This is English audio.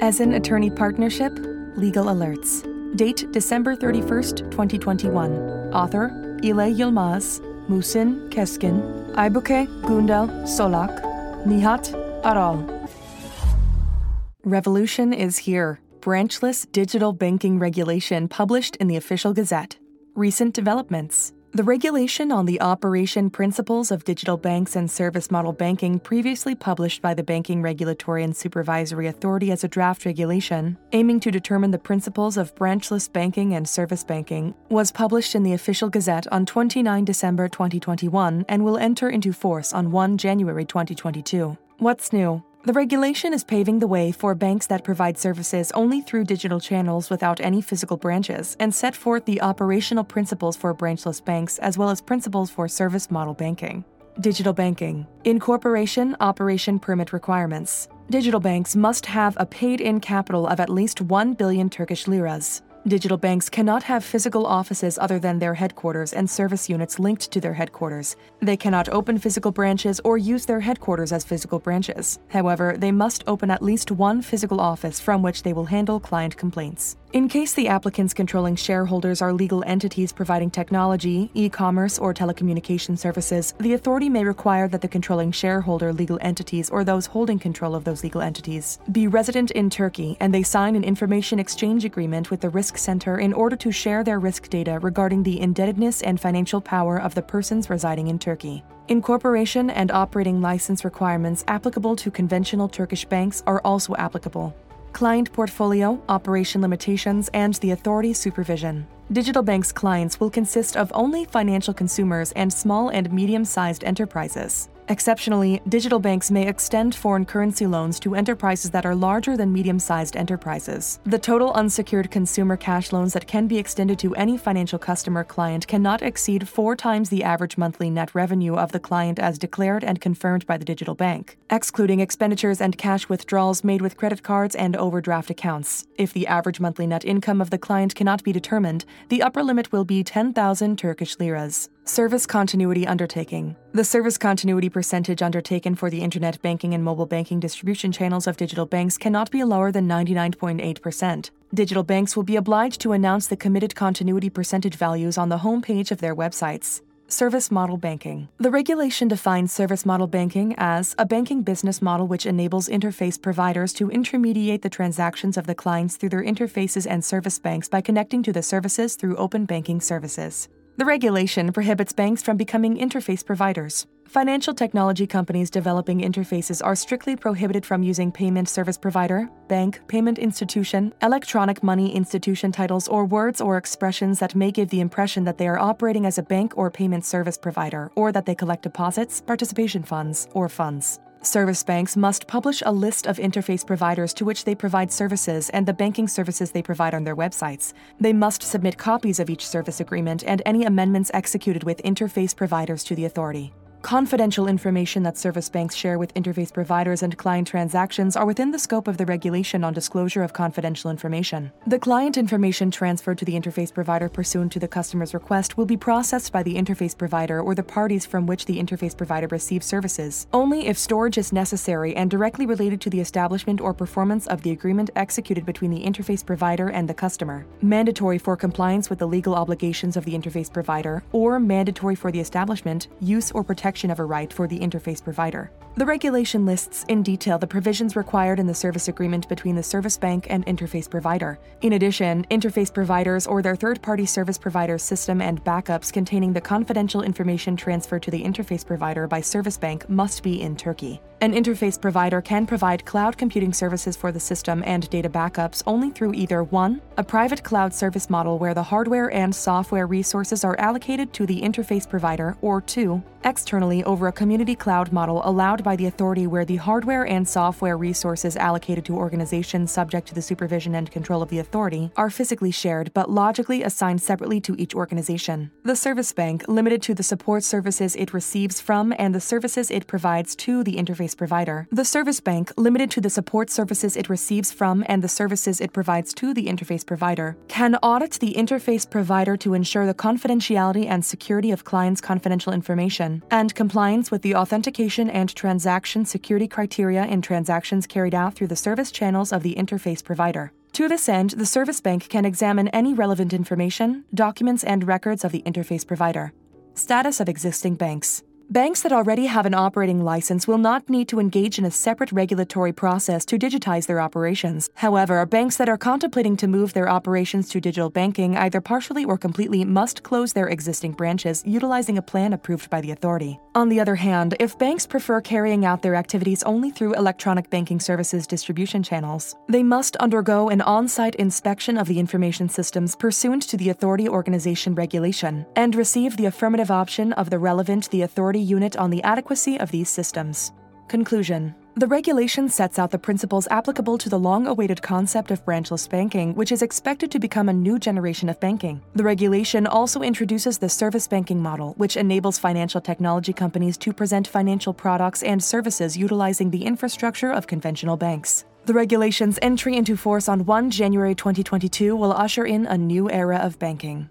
Esin Attorney Partnership, Legal Alerts. Date December 31st, 2021. Author Ilay Yilmaz, Muhsin Keskin, Aibuke Gundel Solak, Nihat Aral. Revolution is here. Branchless digital banking regulation published in the official Gazette. Recent developments. The regulation on the operation principles of digital banks and service model banking, previously published by the Banking Regulatory and Supervisory Authority as a draft regulation, aiming to determine the principles of branchless banking and service banking, was published in the Official Gazette on 29 December 2021 and will enter into force on 1 January 2022. What's new? The regulation is paving the way for banks that provide services only through digital channels without any physical branches and set forth the operational principles for branchless banks as well as principles for service model banking. Digital banking. Incorporation operation permit requirements. Digital banks must have a paid in capital of at least 1 billion Turkish liras. Digital banks cannot have physical offices other than their headquarters and service units linked to their headquarters. They cannot open physical branches or use their headquarters as physical branches. However, they must open at least one physical office from which they will handle client complaints. In case the applicant's controlling shareholders are legal entities providing technology, e commerce, or telecommunication services, the authority may require that the controlling shareholder legal entities or those holding control of those legal entities be resident in Turkey and they sign an information exchange agreement with the Risk Center in order to share their risk data regarding the indebtedness and financial power of the persons residing in Turkey. Incorporation and operating license requirements applicable to conventional Turkish banks are also applicable client portfolio, operation limitations, and the authority's supervision. Digital Bank's clients will consist of only financial consumers and small and medium sized enterprises. Exceptionally, digital banks may extend foreign currency loans to enterprises that are larger than medium sized enterprises. The total unsecured consumer cash loans that can be extended to any financial customer client cannot exceed four times the average monthly net revenue of the client as declared and confirmed by the digital bank, excluding expenditures and cash withdrawals made with credit cards and overdraft accounts. If the average monthly net income of the client cannot be determined, the upper limit will be 10,000 Turkish liras. Service Continuity Undertaking. The service continuity percentage undertaken for the internet banking and mobile banking distribution channels of digital banks cannot be lower than 99.8%. Digital banks will be obliged to announce the committed continuity percentage values on the homepage of their websites. Service Model Banking. The regulation defines service model banking as a banking business model which enables interface providers to intermediate the transactions of the clients through their interfaces and service banks by connecting to the services through open banking services. The regulation prohibits banks from becoming interface providers. Financial technology companies developing interfaces are strictly prohibited from using payment service provider, bank, payment institution, electronic money institution titles, or words or expressions that may give the impression that they are operating as a bank or payment service provider, or that they collect deposits, participation funds, or funds. Service banks must publish a list of interface providers to which they provide services and the banking services they provide on their websites. They must submit copies of each service agreement and any amendments executed with interface providers to the authority. Confidential information that service banks share with interface providers and client transactions are within the scope of the regulation on disclosure of confidential information. The client information transferred to the interface provider pursuant to the customer's request will be processed by the interface provider or the parties from which the interface provider receives services, only if storage is necessary and directly related to the establishment or performance of the agreement executed between the interface provider and the customer, mandatory for compliance with the legal obligations of the interface provider, or mandatory for the establishment, use, or protection of a right for the interface provider. The regulation lists in detail the provisions required in the service agreement between the service bank and interface provider. In addition, interface providers or their third party service provider system and backups containing the confidential information transferred to the interface provider by service bank must be in Turkey. An interface provider can provide cloud computing services for the system and data backups only through either 1. a private cloud service model where the hardware and software resources are allocated to the interface provider, or 2. Externally over a community cloud model allowed by the authority where the hardware and software resources allocated to organizations subject to the supervision and control of the authority are physically shared but logically assigned separately to each organization. The service bank, limited to the support services it receives from and the services it provides to the interface provider. The service bank, limited to the support services it receives from and the services it provides to the interface provider, can audit the interface provider to ensure the confidentiality and security of clients' confidential information and compliance with the authentication and transaction security criteria in transactions carried out through the service channels of the interface provider. To this end, the service bank can examine any relevant information, documents, and records of the interface provider. Status of existing banks. Banks that already have an operating license will not need to engage in a separate regulatory process to digitize their operations. However, banks that are contemplating to move their operations to digital banking either partially or completely must close their existing branches utilizing a plan approved by the authority. On the other hand, if banks prefer carrying out their activities only through electronic banking services distribution channels, they must undergo an on site inspection of the information systems pursuant to the authority organization regulation and receive the affirmative option of the relevant the authority unit on the adequacy of these systems. Conclusion The regulation sets out the principles applicable to the long awaited concept of branchless banking, which is expected to become a new generation of banking. The regulation also introduces the service banking model, which enables financial technology companies to present financial products and services utilizing the infrastructure of conventional banks. The regulation's entry into force on 1 January 2022 will usher in a new era of banking.